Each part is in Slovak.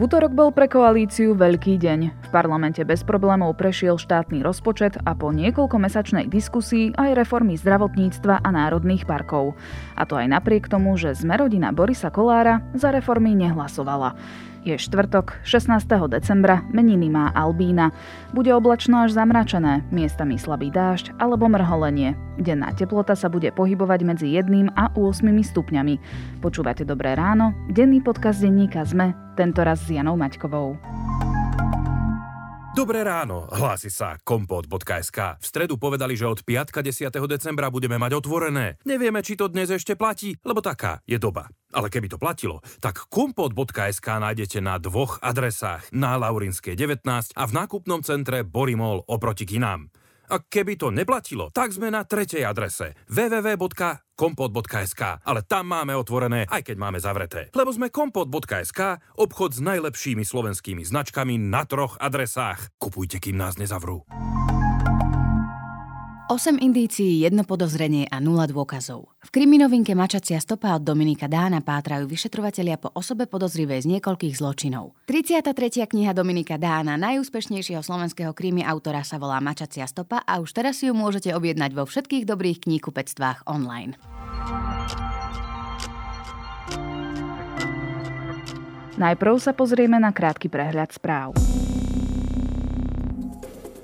V útorok bol pre koalíciu veľký deň. V parlamente bez problémov prešiel štátny rozpočet a po niekoľkomesačnej diskusii aj reformy zdravotníctva a národných parkov. A to aj napriek tomu, že sme rodina Borisa Kolára za reformy nehlasovala. Je štvrtok, 16. decembra, meniny má Albína. Bude oblačno až zamračené, miestami slabý dážď alebo mrholenie. Denná teplota sa bude pohybovať medzi 1 a 8 stupňami. Počúvate Dobré ráno, denný podcast denníka ZME, tentoraz s Janou Maťkovou. Dobré ráno, hlási sa kompot.sk. V stredu povedali, že od piatka 10. decembra budeme mať otvorené. Nevieme, či to dnes ešte platí, lebo taká je doba. Ale keby to platilo, tak kompot.sk nájdete na dvoch adresách. Na Laurinskej 19 a v nákupnom centre Borimol oproti kinám. A keby to neplatilo, tak sme na tretej adrese www.kompot.sk, ale tam máme otvorené, aj keď máme zavreté. Lebo sme kompot.sk, obchod s najlepšími slovenskými značkami na troch adresách. Kupujte, kým nás nezavrú. 8 indícií, jedno podozrenie a 0 dôkazov. V kriminovinke Mačacia stopa od Dominika Dána pátrajú vyšetrovatelia po osobe podozrivej z niekoľkých zločinov. 33. kniha Dominika Dána, najúspešnejšieho slovenského krimi autora sa volá Mačacia stopa a už teraz si ju môžete objednať vo všetkých dobrých kníhkupectvách online. Najprv sa pozrieme na krátky prehľad správ.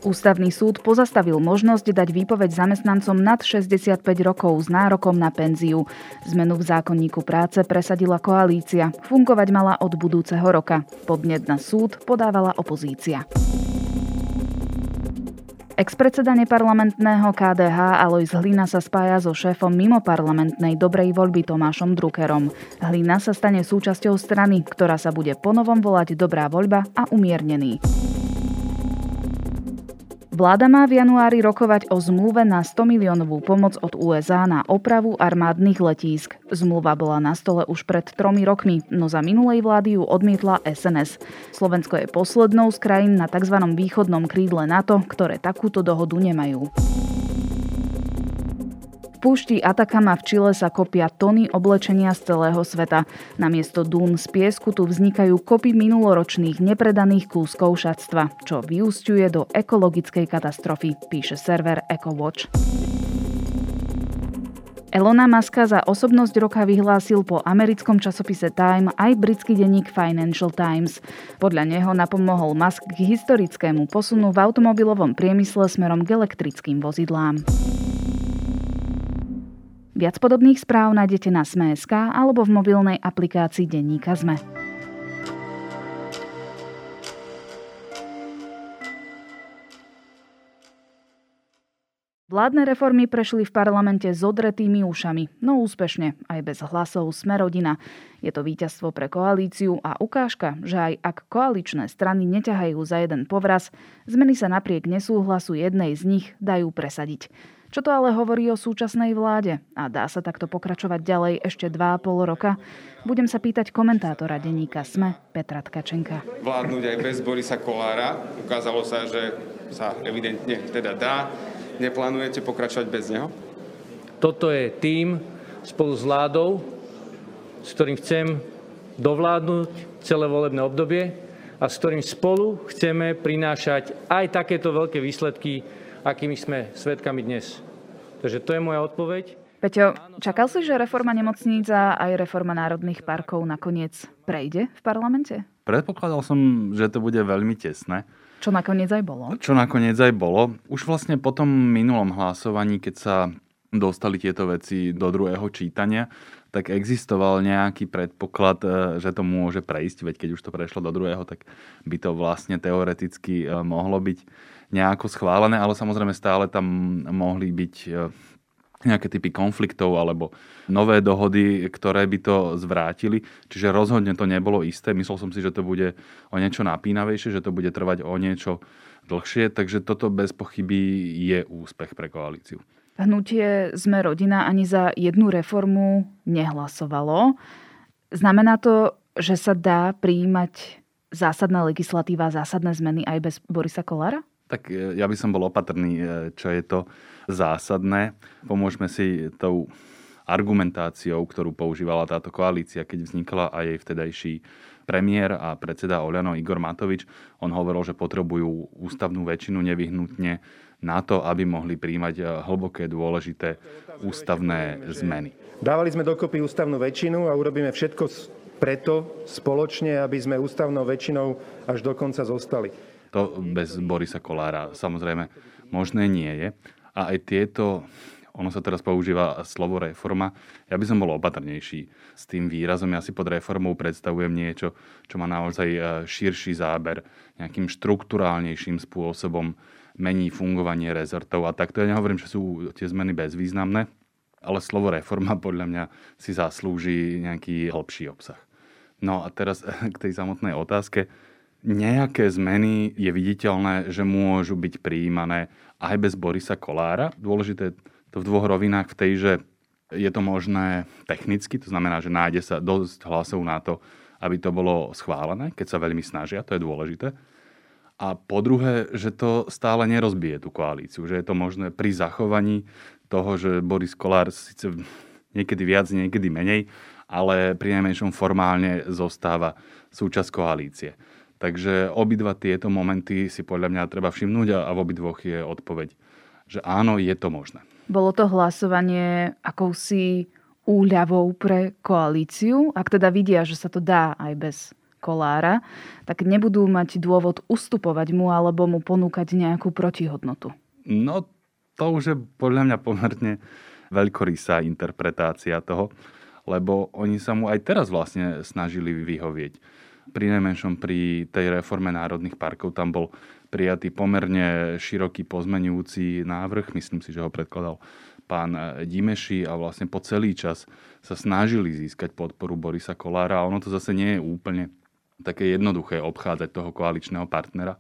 Ústavný súd pozastavil možnosť dať výpoveď zamestnancom nad 65 rokov s nárokom na penziu. Zmenu v zákonníku práce presadila koalícia. Fungovať mala od budúceho roka. Podnet na súd podávala opozícia. Ex-predseda neparlamentného KDH Alois Hlina sa spája so šéfom mimo parlamentnej dobrej voľby Tomášom Druckerom. Hlina sa stane súčasťou strany, ktorá sa bude ponovom volať Dobrá voľba a umiernený. Vláda má v januári rokovať o zmluve na 100 miliónovú pomoc od USA na opravu armádnych letísk. Zmluva bola na stole už pred tromi rokmi, no za minulej vlády ju odmietla SNS. Slovensko je poslednou z krajín na tzv. východnom krídle NATO, ktoré takúto dohodu nemajú púšti Atakama v Čile sa kopia tony oblečenia z celého sveta. Namiesto dún z piesku tu vznikajú kopy minuloročných nepredaných kúskov šatstva, čo vyústiuje do ekologickej katastrofy, píše server EcoWatch. Elona Muska za osobnosť roka vyhlásil po americkom časopise Time aj britský denník Financial Times. Podľa neho napomohol Musk k historickému posunu v automobilovom priemysle smerom k elektrickým vozidlám. Viac podobných správ nájdete na Sme.sk alebo v mobilnej aplikácii Denníka Sme. Vládne reformy prešli v parlamente s odretými ušami, no úspešne, aj bez hlasov Smerodina. Je to víťazstvo pre koalíciu a ukážka, že aj ak koaličné strany neťahajú za jeden povraz, zmeny sa napriek nesúhlasu jednej z nich dajú presadiť. Čo to ale hovorí o súčasnej vláde? A dá sa takto pokračovať ďalej ešte 2,5 roka? Budem sa pýtať komentátora denníka SME Petra Tkačenka. Vládnuť aj bez Borisa Kolára. Ukázalo sa, že sa evidentne teda dá. Neplánujete pokračovať bez neho? Toto je tým spolu s vládou, s ktorým chcem dovládnuť celé volebné obdobie a s ktorým spolu chceme prinášať aj takéto veľké výsledky, akými sme svedkami dnes. Takže to je moja odpoveď. Peťo, čakal si, že reforma nemocníc a aj reforma národných parkov nakoniec prejde v parlamente? Predpokladal som, že to bude veľmi tesné. Čo nakoniec aj bolo? Čo nakoniec aj bolo. Už vlastne po tom minulom hlasovaní, keď sa dostali tieto veci do druhého čítania, tak existoval nejaký predpoklad, e, že to môže prejsť, veď keď už to prešlo do druhého, tak by to vlastne teoreticky e, mohlo byť nejako schválené, ale samozrejme stále tam mohli byť e, nejaké typy konfliktov alebo nové dohody, ktoré by to zvrátili. Čiže rozhodne to nebolo isté. Myslel som si, že to bude o niečo napínavejšie, že to bude trvať o niečo dlhšie, takže toto bez pochyby je úspech pre koalíciu. Hnutie Sme rodina ani za jednu reformu nehlasovalo. Znamená to, že sa dá prijímať zásadná legislatíva, zásadné zmeny aj bez Borisa Kolára? Tak e, ja by som bol opatrný, e, čo je to zásadné. Pomôžeme si tou argumentáciou, ktorú používala táto koalícia, keď vznikla aj jej vtedajší premiér a predseda Oľano Igor Matovič. On hovoril, že potrebujú ústavnú väčšinu nevyhnutne na to, aby mohli príjmať eh, hlboké dôležité ústavné zmeny. Dávali sme dokopy ústavnú väčšinu a urobíme všetko preto spoločne, aby sme ústavnou väčšinou až do konca zostali. To bez Borisa Kolára samozrejme možné nie je. A aj tieto ono sa teraz používa slovo reforma. Ja by som bol opatrnejší s tým výrazom. Ja si pod reformou predstavujem niečo, čo má naozaj e, širší záber, nejakým štruktúrálnejším spôsobom mení fungovanie rezortov. A takto ja nehovorím, že sú tie zmeny bezvýznamné, ale slovo reforma podľa mňa si zaslúži nejaký hĺbší obsah. No a teraz k tej samotnej otázke. Nejaké zmeny je viditeľné, že môžu byť prijímané aj bez Borisa Kolára. Dôležité to v dvoch rovinách v tej, že je to možné technicky, to znamená, že nájde sa dosť hlasov na to, aby to bolo schválené, keď sa veľmi snažia, to je dôležité. A po druhé, že to stále nerozbije tú koalíciu, že je to možné pri zachovaní toho, že Boris Kolár síce niekedy viac, niekedy menej, ale pri najmenšom formálne zostáva súčasť koalície. Takže obidva tieto momenty si podľa mňa treba všimnúť a v obidvoch je odpoveď, že áno, je to možné. Bolo to hlasovanie akousi úľavou pre koalíciu, ak teda vidia, že sa to dá aj bez Kolára, tak nebudú mať dôvod ustupovať mu alebo mu ponúkať nejakú protihodnotu. No, to už je podľa mňa pomerne veľkorysá interpretácia toho, lebo oni sa mu aj teraz vlastne snažili vyhovieť. Pri najmenšom pri tej reforme národných parkov tam bol prijatý pomerne široký pozmenujúci návrh, myslím si, že ho predkladal pán Dimeši a vlastne po celý čas sa snažili získať podporu Borisa Kolára a ono to zase nie je úplne také jednoduché obchádzať toho koaličného partnera.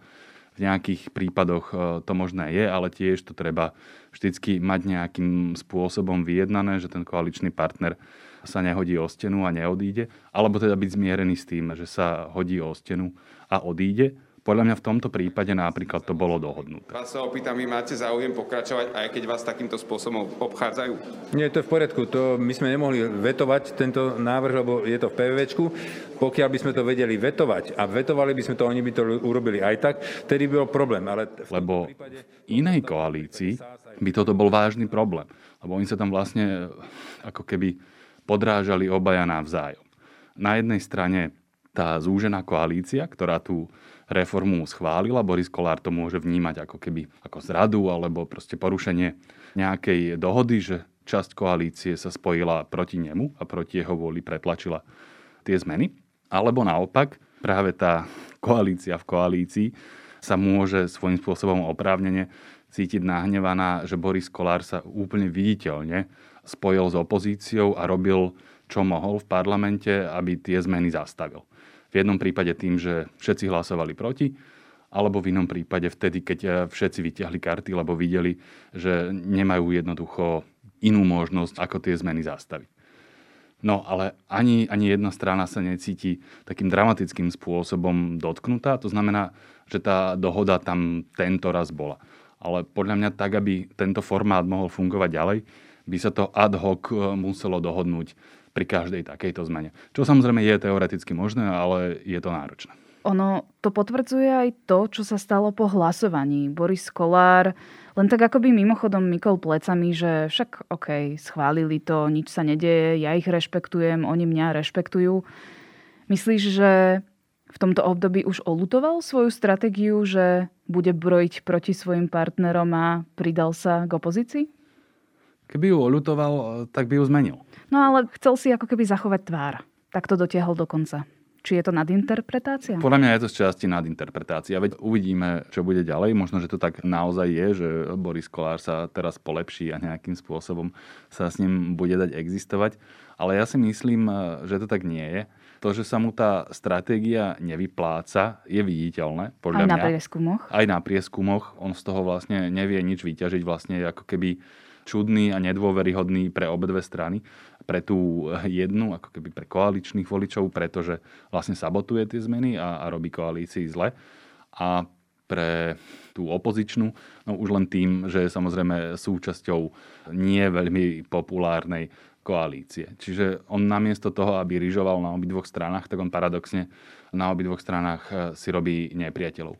V nejakých prípadoch e, to možné je, ale tiež to treba vždycky mať nejakým spôsobom vyjednané, že ten koaličný partner sa nehodí o stenu a neodíde, alebo teda byť zmierený s tým, že sa hodí o stenu a odíde podľa mňa v tomto prípade napríklad to bolo dohodnuté. Vás sa opýtam, vy máte záujem pokračovať, aj keď vás takýmto spôsobom obchádzajú? Nie, to je v poriadku. To my sme nemohli vetovať tento návrh, lebo je to v PVčku. Pokiaľ by sme to vedeli vetovať a vetovali by sme to, oni by to urobili aj tak, vtedy by bol problém. Ale v lebo prípade... v inej koalícii by toto bol vážny problém. Lebo oni sa tam vlastne ako keby podrážali obaja navzájom. Na jednej strane tá zúžená koalícia, ktorá tu reformu schválila. Boris Kolár to môže vnímať ako keby ako zradu alebo proste porušenie nejakej dohody, že časť koalície sa spojila proti nemu a proti jeho vôli pretlačila tie zmeny. Alebo naopak, práve tá koalícia v koalícii sa môže svojím spôsobom oprávnene cítiť nahnevaná, že Boris Kolár sa úplne viditeľne spojil s opozíciou a robil, čo mohol v parlamente, aby tie zmeny zastavil. V jednom prípade tým, že všetci hlasovali proti, alebo v inom prípade vtedy, keď eh, všetci vyťahli karty, lebo videli, že nemajú jednoducho inú možnosť, ako tie zmeny zastaviť. No ale ani, ani jedna strana sa necíti takým dramatickým spôsobom dotknutá. To znamená, že tá dohoda tam tento raz bola. Ale podľa mňa tak, aby tento formát mohol fungovať ďalej, by sa to ad hoc eh, muselo dohodnúť pri každej takejto zmene. Čo samozrejme je teoreticky možné, ale je to náročné. Ono to potvrdzuje aj to, čo sa stalo po hlasovaní. Boris Kolár len tak akoby mimochodom mykol plecami, že však OK, schválili to, nič sa nedeje, ja ich rešpektujem, oni mňa rešpektujú. Myslíš, že v tomto období už olutoval svoju stratégiu, že bude brojiť proti svojim partnerom a pridal sa k opozícii? Keby ju olutoval, tak by ju zmenil. No ale chcel si ako keby zachovať tvár. Tak to dotiahol do konca. Či je to nadinterpretácia? Podľa mňa je to z časti nadinterpretácia. Veď uvidíme, čo bude ďalej. Možno, že to tak naozaj je, že Boris Kolár sa teraz polepší a nejakým spôsobom sa s ním bude dať existovať. Ale ja si myslím, že to tak nie je. To, že sa mu tá stratégia nevypláca, je viditeľné. Podľa Aj na mňa. prieskumoch. Aj na prieskumoch. On z toho vlastne nevie nič vyťažiť. Vlastne ako keby čudný a nedôveryhodný pre obe dve strany. Pre tú jednu, ako keby pre koaličných voličov, pretože vlastne sabotuje tie zmeny a, a robí koalícii zle. A pre tú opozičnú, no už len tým, že je samozrejme súčasťou nie veľmi populárnej koalície. Čiže on namiesto toho, aby ryžoval na obidvoch stranách, tak on paradoxne na obidvoch stranách e, si robí nepriateľov.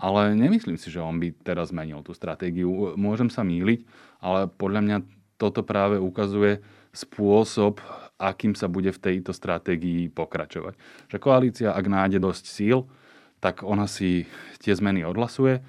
Ale nemyslím si, že on by teraz zmenil tú stratégiu. Môžem sa míliť, ale podľa mňa toto práve ukazuje spôsob, akým sa bude v tejto stratégii pokračovať. Že koalícia, ak nájde dosť síl, tak ona si tie zmeny odhlasuje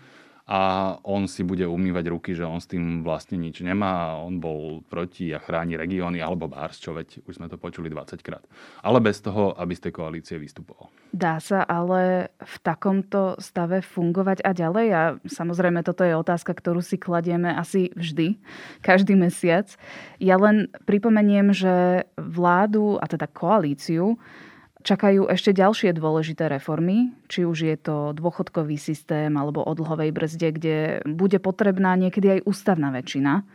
a on si bude umývať ruky, že on s tým vlastne nič nemá, on bol proti a chráni regióny alebo bárs, čo veď už sme to počuli 20 krát. Ale bez toho, aby z tej koalície vystupoval. Dá sa ale v takomto stave fungovať a ďalej? A samozrejme, toto je otázka, ktorú si kladieme asi vždy, každý mesiac. Ja len pripomeniem, že vládu, a teda koalíciu, Čakajú ešte ďalšie dôležité reformy, či už je to dôchodkový systém alebo o dlhovej brzde, kde bude potrebná niekedy aj ústavná väčšina.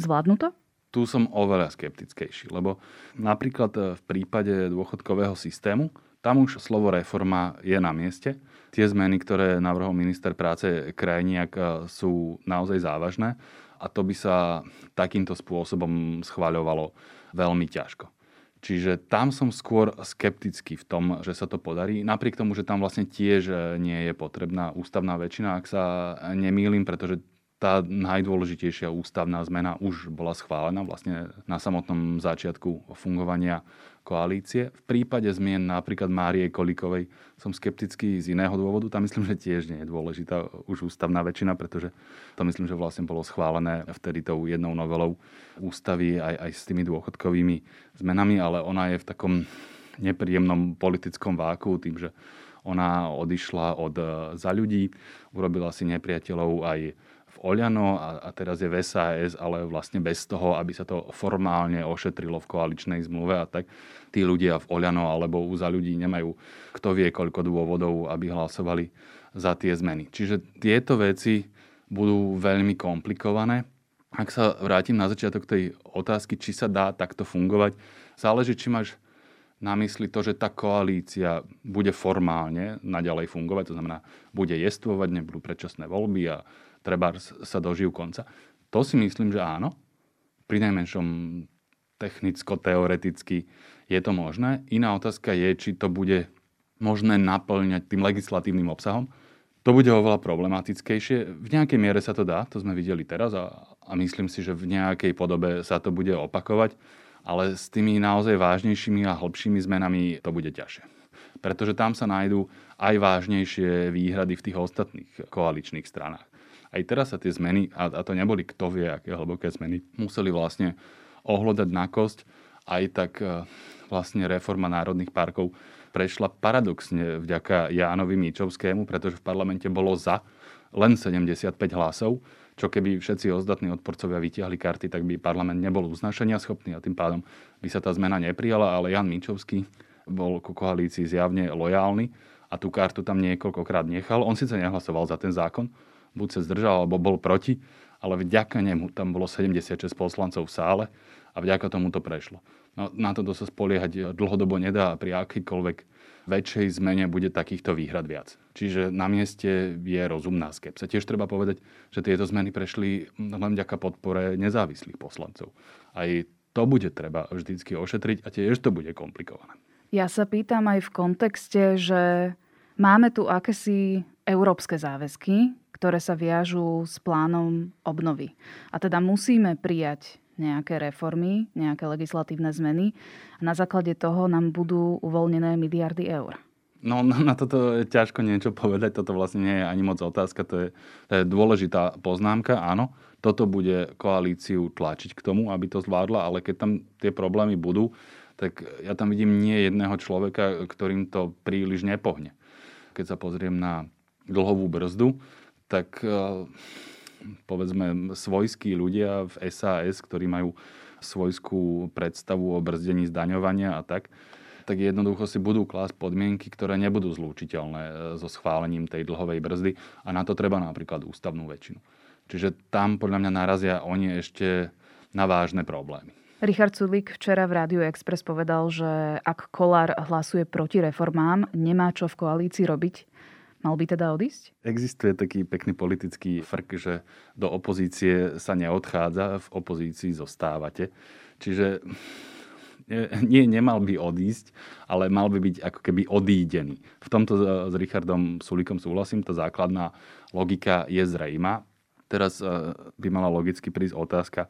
Zvládnu to? Tu som oveľa skeptickejší, lebo napríklad v prípade dôchodkového systému tam už slovo reforma je na mieste. Tie zmeny, ktoré navrhol minister práce Krajniak, sú naozaj závažné a to by sa takýmto spôsobom schváľovalo veľmi ťažko. Čiže tam som skôr skeptický v tom, že sa to podarí. Napriek tomu, že tam vlastne tiež e, nie je potrebná ústavná väčšina, ak sa nemýlim, pretože tá najdôležitejšia ústavná zmena už bola schválená vlastne na samotnom začiatku fungovania koalície. V prípade zmien napríklad Márie Kolikovej som skeptický z iného dôvodu. Tam myslím, že tiež nie je dôležitá už ústavná väčšina, pretože to myslím, že vlastne bolo schválené vtedy tou jednou novelou ústavy aj, aj s tými dôchodkovými zmenami, ale ona je v takom nepríjemnom politickom váku tým, že ona odišla od za ľudí, urobila si nepriateľov aj v Oľano a, a teraz je v SAS, ale vlastne bez toho, aby sa to formálne ošetrilo v koaličnej zmluve a tak tí ľudia v Oľano alebo za ľudí nemajú kto vie koľko dôvodov, aby hlasovali za tie zmeny. Čiže tieto veci budú veľmi komplikované. Ak sa vrátim na začiatok tej otázky, či sa dá takto fungovať, záleží, či máš na mysli to, že tá koalícia bude formálne naďalej fungovať, to znamená, bude jestvovať, nebudú predčasné voľby a treba sa dožijú konca. To si myslím, že áno. Pri najmenšom technicko-teoreticky je to možné. Iná otázka je, či to bude možné naplňať tým legislatívnym obsahom. To bude oveľa problematickejšie. V nejakej miere sa to dá, to sme videli teraz a, a myslím si, že v nejakej podobe sa to bude opakovať, ale s tými naozaj vážnejšími a hlbšími zmenami to bude ťažšie. Pretože tam sa nájdú aj vážnejšie výhrady v tých ostatných koaličných stranách. Aj teraz sa tie zmeny, a, to neboli kto vie, aké hlboké zmeny, museli vlastne ohľadať na kosť. Aj tak e, vlastne reforma národných parkov prešla paradoxne vďaka Jánovi Míčovskému, pretože v parlamente bolo za len 75 hlasov, čo keby všetci ostatní odporcovia vytiahli karty, tak by parlament nebol uznašania schopný a tým pádom by sa tá zmena neprijala, ale Jan Míčovský bol ku koalícii zjavne lojálny a tú kartu tam niekoľkokrát nechal. On síce nehlasoval za ten zákon, buď sa zdržal, alebo bol proti, ale vďaka nemu tam bolo 76 poslancov v sále a vďaka tomu to prešlo. No, na toto sa spoliehať dlhodobo nedá a pri akýkoľvek väčšej zmene bude takýchto výhrad viac. Čiže na mieste je rozumná skepsa. Tiež treba povedať, že tieto zmeny prešli len vďaka podpore nezávislých poslancov. Aj to bude treba vždycky ošetriť a tiež to bude komplikované. Ja sa pýtam aj v kontexte, že máme tu akési európske záväzky, ktoré sa viažú s plánom obnovy. A teda musíme prijať nejaké reformy, nejaké legislatívne zmeny a na základe toho nám budú uvoľnené miliardy eur. No na toto je ťažko niečo povedať, toto vlastne nie je ani moc otázka, to je, to je dôležitá poznámka, áno. Toto bude koalíciu tlačiť k tomu, aby to zvládla, ale keď tam tie problémy budú, tak ja tam vidím nie jedného človeka, ktorým to príliš nepohne. Keď sa pozriem na dlhovú brzdu, tak eh, povedzme svojskí ľudia v SAS, ktorí majú svojskú predstavu o brzdení zdaňovania a tak, tak jednoducho si budú klásť podmienky, ktoré nebudú zlúčiteľné eh, so schválením tej dlhovej brzdy a na to treba napríklad ústavnú väčšinu. Čiže tam podľa mňa narazia oni ešte na vážne problémy. Richard Sudlik včera v Rádiu Express povedal, že ak Kolár hlasuje proti reformám, nemá čo v koalícii robiť. Mal by teda odísť? Existuje taký pekný politický frk, že do opozície sa neodchádza, v opozícii zostávate. Čiže nie, nemal by odísť, ale mal by byť ako keby odídený. V tomto s Richardom Sulikom súhlasím, tá základná logika je zrejma. Teraz e, by mala logicky prísť otázka,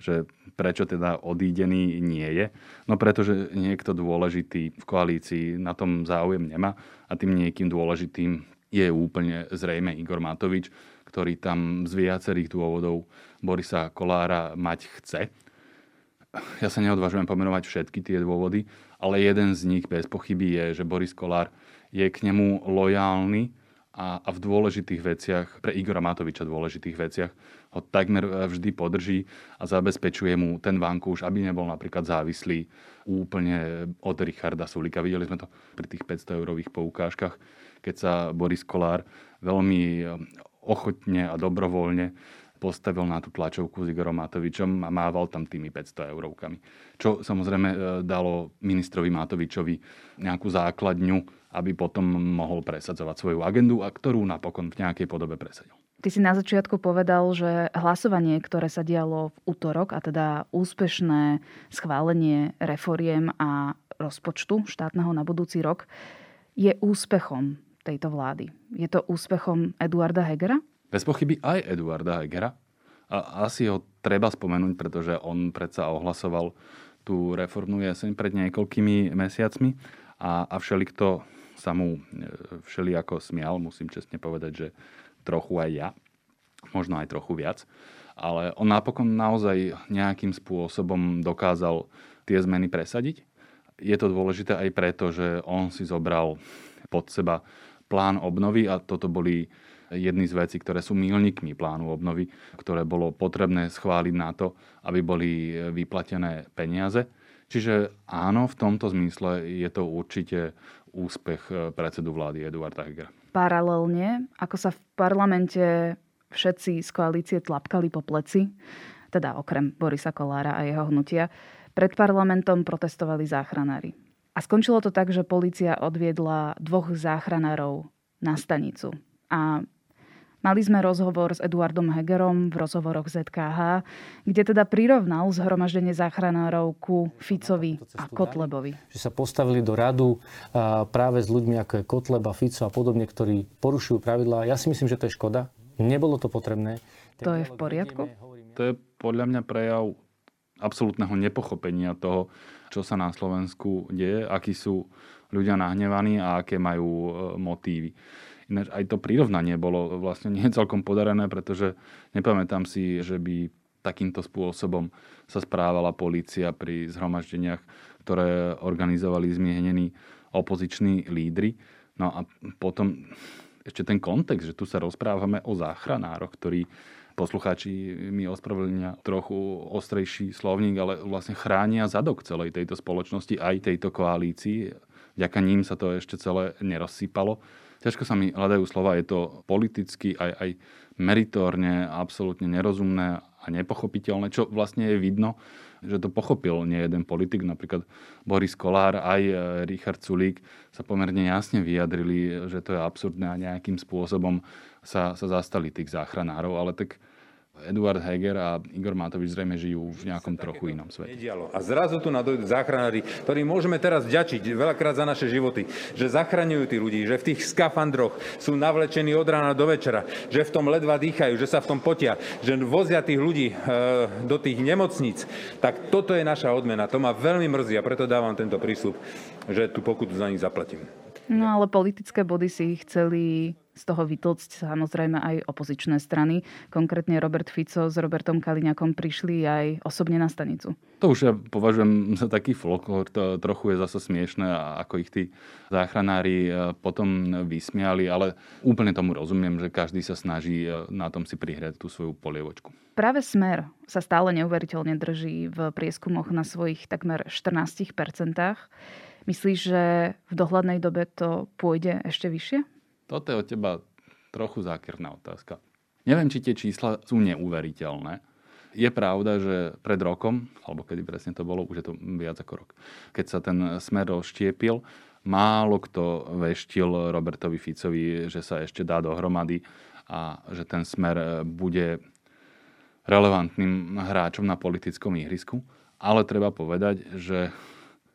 že prečo teda odídený nie je. No pretože niekto dôležitý v koalícii na tom záujem nemá a tým niekým dôležitým je úplne zrejme Igor Matovič, ktorý tam z viacerých dôvodov Borisa Kolára mať chce. Ja sa neodvážujem pomenovať všetky tie dôvody, ale jeden z nich bez pochyby je, že Boris Kolár je k nemu lojálny a, a v dôležitých veciach, pre Igora Matoviča dôležitých veciach, ho takmer vždy podrží a zabezpečuje mu ten vankúš, aby nebol napríklad závislý úplne od Richarda Sulika. Videli sme to pri tých 500 eurových poukážkach, keď sa Boris Kolár veľmi ochotne a dobrovoľne postavil na tú tlačovku s Igorom Matovičom a mával tam tými 500 eurovkami. Čo samozrejme e, dalo ministrovi Matovičovi nejakú základňu, aby potom mohol presadzovať svoju agendu a ktorú napokon v nejakej podobe presadil. Ty si na začiatku povedal, že hlasovanie, ktoré sa dialo v útorok, a teda úspešné schválenie reforiem a rozpočtu štátneho na budúci rok, je úspechom tejto vlády. Je to úspechom Eduarda Hegera? Bez pochyby aj Eduarda Hegera. A asi ho treba spomenúť, pretože on predsa ohlasoval tú reformnú jeseň pred niekoľkými mesiacmi a, a všelikto sa mu e, všelijako smial, musím čestne povedať, že trochu aj ja, možno aj trochu viac. Ale on napokon naozaj nejakým spôsobom dokázal tie zmeny presadiť. Je to dôležité aj preto, že on si zobral pod seba plán obnovy a toto boli jedny z vecí, ktoré sú milníkmi plánu obnovy, ktoré bolo potrebné schváliť na to, aby boli vyplatené peniaze. Čiže áno, v tomto zmysle je to určite úspech eh, predsedu vlády Eduarda Hegera. Paralelne, ako sa v parlamente všetci z koalície tlapkali po pleci, teda okrem Borisa Kolára a jeho hnutia, pred parlamentom protestovali záchranári. A skončilo to tak, že policia odviedla dvoch záchranárov na stanicu. A Mali sme rozhovor s Eduardom Hegerom v rozhovoroch ZKH, kde teda prirovnal zhromaždenie záchranárov ku Ficovi a Kotlebovi. Že sa postavili do radu práve s ľuďmi ako je Kotleba, Fico a podobne, ktorí porušujú pravidlá. Ja si myslím, že to je škoda. Nebolo to potrebné. To je v poriadku? To je podľa mňa prejav absolútneho nepochopenia toho, čo sa na Slovensku deje, akí sú ľudia nahnevaní a aké majú e, motívy. Ináč aj to prirovnanie bolo vlastne nie celkom podarené, pretože nepamätám si, že by takýmto spôsobom sa správala polícia pri zhromaždeniach, ktoré organizovali zmienení opoziční lídry. No a potom ešte ten kontext, že tu sa rozprávame o záchranároch, ktorí poslucháči mi ospravedlnia trochu ostrejší slovník, ale vlastne chránia zadok celej tejto spoločnosti, aj tejto koalícii. Vďaka ním sa to ešte celé nerozsýpalo ťažko sa mi hľadajú slova, je to politicky aj, aj meritórne absolútne nerozumné a nepochopiteľné, čo vlastne je vidno, že to pochopil nie jeden politik, napríklad Boris Kolár, aj e, Richard Sulík sa pomerne jasne vyjadrili, že to je absurdné a nejakým spôsobom sa, sa zastali tých záchranárov, ale tak Eduard Heger a Igor Matovič zrejme žijú v nejakom trochu inom svete. A zrazu tu nadojdu záchranári, ktorí môžeme teraz ďačiť veľakrát za naše životy, že zachraňujú tí ľudí, že v tých skafandroch sú navlečení od rána do večera, že v tom ledva dýchajú, že sa v tom potia, že vozia tých ľudí e, do tých nemocníc. Tak toto je naša odmena. To ma veľmi mrzí a preto dávam tento prísľub, že tú pokutu za nich zaplatím. No ale politické body si chceli z toho vytlcť samozrejme aj opozičné strany. Konkrétne Robert Fico s Robertom Kaliňakom prišli aj osobne na stanicu. To už ja považujem za taký folklór, to trochu je zase smiešné, ako ich tí záchranári e, potom vysmiali, ale úplne tomu rozumiem, že každý sa snaží e, na tom si prihrať tú svoju polievočku. Práve Smer sa stále neuveriteľne drží v prieskumoch na svojich takmer 14% Myslíš, že v dohľadnej dobe to pôjde ešte vyššie? Toto je od teba trochu zákerná otázka. Neviem, či tie čísla sú neuveriteľné. Je pravda, že pred rokom, alebo kedy presne to bolo, už je to viac ako rok, keď sa ten smer rozštiepil, málo kto veštil Robertovi Ficovi, že sa ešte dá dohromady a že ten smer bude relevantným hráčom na politickom ihrisku. ale treba povedať, že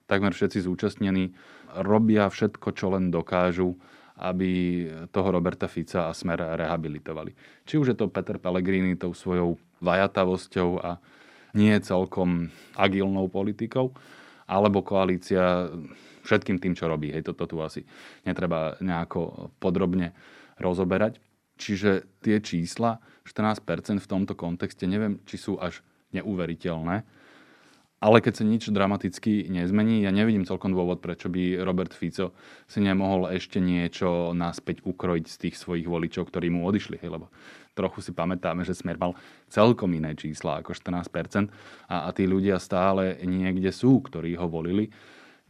takmer všetci zúčastnení robia všetko, čo len dokážu, aby toho Roberta Fica a Smer rehabilitovali. Či už je to Peter Pellegrini tou svojou vajatavosťou a nie celkom agilnou politikou, alebo koalícia všetkým tým, čo robí. Hej, toto tu asi netreba nejako podrobne rozoberať. Čiže tie čísla, 14% v tomto kontexte, neviem, či sú až neuveriteľné, ale keď sa nič dramaticky nezmení, ja nevidím celkom dôvod, prečo by Robert Fico si nemohol ešte niečo naspäť ukrojiť z tých svojich voličov, ktorí mu odišli. Hej, lebo trochu si pamätáme, že Smer mal celkom iné čísla ako 14% a, a tí ľudia stále niekde sú, ktorí ho volili.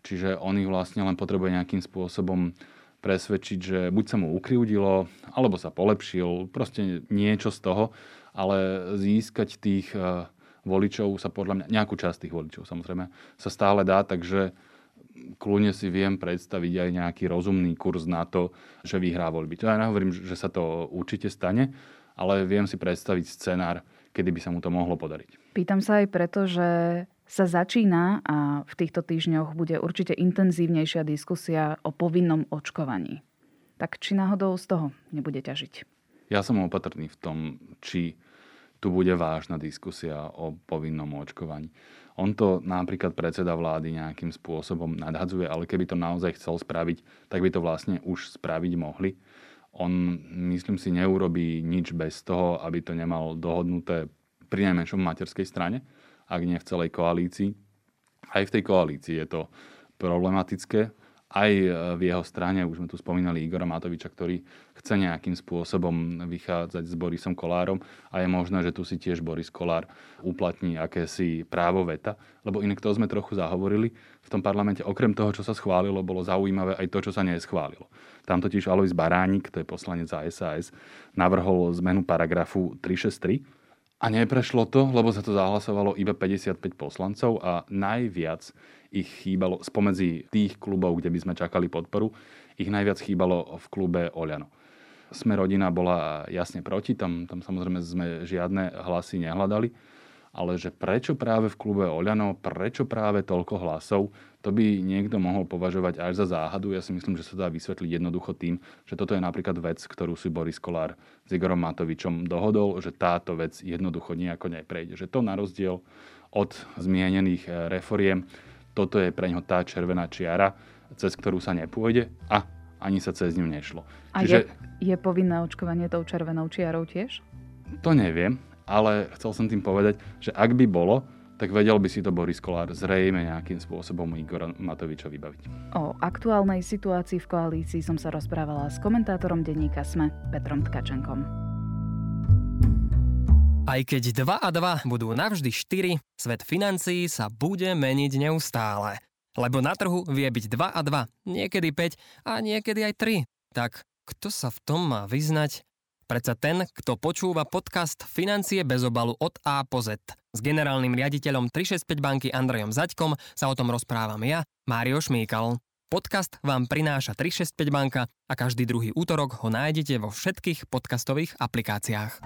Čiže on ich vlastne len potrebuje nejakým spôsobom presvedčiť, že buď sa mu ukriudilo, alebo sa polepšil, proste niečo z toho, ale získať tých eh, voličov sa podľa mňa, nejakú časť tých voličov samozrejme, sa stále dá, takže kľudne si viem predstaviť aj nejaký rozumný kurz na to, že vyhrá voľby. To ja nehovorím, že sa to určite stane, ale viem si predstaviť scenár, kedy by sa mu to mohlo podariť. Pýtam sa aj preto, že sa začína a v týchto týždňoch bude určite intenzívnejšia diskusia o povinnom očkovaní. Tak či náhodou z toho nebude ťažiť? Ja som opatrný v tom, či tu bude vážna diskusia o povinnom očkovaní. On to napríklad predseda vlády nejakým spôsobom nadhadzuje, ale keby to naozaj chcel spraviť, tak by to vlastne už spraviť mohli. On, myslím si, neurobí nič bez toho, aby to nemal dohodnuté pri najmenšom materskej strane, ak nie v celej koalícii. Aj v tej koalícii je to problematické, aj e, v jeho strane, už sme tu spomínali Igora Matoviča, ktorý chce nejakým spôsobom vychádzať s Borisom Kolárom a je možné, že tu si tiež Boris Kolár uplatní akési právo veta, lebo inak to sme trochu zahovorili. V tom parlamente okrem toho, čo sa schválilo, bolo zaujímavé aj to, čo sa neschválilo. Tam totiž Alois Baránik, to je poslanec za SAS, navrhol zmenu paragrafu 363, a neprešlo to, lebo sa to zahlasovalo iba 55 poslancov a najviac ich chýbalo, spomedzi tých klubov, kde by sme čakali podporu, ich najviac chýbalo v klube Oľano. Sme rodina bola jasne proti, tam, tam samozrejme sme žiadne hlasy nehľadali, ale že prečo práve v klube Oľano, prečo práve toľko hlasov, to by niekto mohol považovať až za záhadu. Ja si myslím, že sa dá vysvetliť jednoducho tým, že toto je napríklad vec, ktorú si Boris Kolár s Igorom Matovičom dohodol, že táto vec jednoducho nejako neprejde. Že to na rozdiel od zmienených eh, reforiem toto je pre ňo tá červená čiara, cez ktorú sa nepôjde a ani sa cez ňu nešlo. A Čiže, je, je povinné očkovanie tou červenou čiarou tiež? To neviem, ale chcel som tým povedať, že ak by bolo, tak vedel by si to Boris Kolár zrejme nejakým spôsobom Igor Matoviča vybaviť. O aktuálnej situácii v koalícii som sa rozprávala s komentátorom denníka SME Petrom Tkačenkom. Aj keď 2 a 2 budú navždy 4, svet financií sa bude meniť neustále. Lebo na trhu vie byť 2 a 2, niekedy 5 a niekedy aj 3. Tak kto sa v tom má vyznať? Predsa ten, kto počúva podcast Financie bez obalu od A po Z. S generálnym riaditeľom 365 banky Andrejom Zaďkom sa o tom rozprávam ja, Mário Šmíkal. Podcast vám prináša 365 banka a každý druhý útorok ho nájdete vo všetkých podcastových aplikáciách.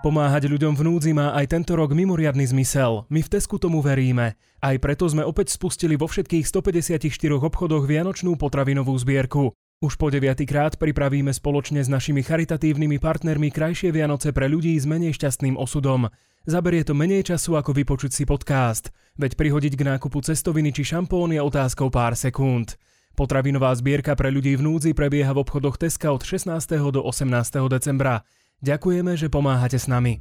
Pomáhať ľuďom v núdzi má aj tento rok mimoriadny zmysel. My v Tesku tomu veríme. Aj preto sme opäť spustili vo všetkých 154 obchodoch Vianočnú potravinovú zbierku. Už po deviatýkrát pripravíme spoločne s našimi charitatívnymi partnermi krajšie Vianoce pre ľudí s menej šťastným osudom. Zaberie to menej času ako vypočuť si podcast, veď prihodiť k nákupu cestoviny či šampón je otázkou pár sekúnd. Potravinová zbierka pre ľudí v núdzi prebieha v obchodoch Teska od 16. do 18. decembra. Ďakujeme, že pomáhate s nami.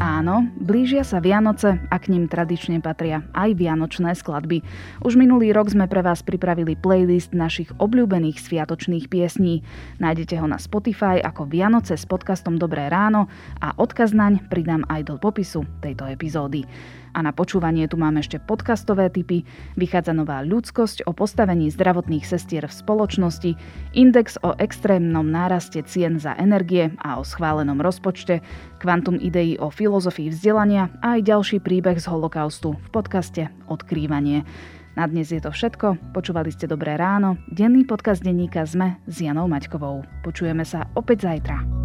Áno, blížia sa Vianoce a k ním tradične patria aj vianočné skladby. Už minulý rok sme pre vás pripravili playlist našich obľúbených sviatočných piesní. Nájdete ho na Spotify ako Vianoce s podcastom Dobré ráno a odkaz naň pridám aj do popisu tejto epizódy. A na počúvanie tu máme ešte podcastové typy, vychádza nová ľudskosť o postavení zdravotných sestier v spoločnosti, index o extrémnom náraste cien za energie a o schválenom rozpočte, kvantum ideí o filozofii vzdelania a aj ďalší príbeh z holokaustu v podcaste Odkrývanie. Na dnes je to všetko. Počúvali ste Dobré ráno, denný podcast denníka ZME s Janou Maťkovou. Počujeme sa opäť zajtra.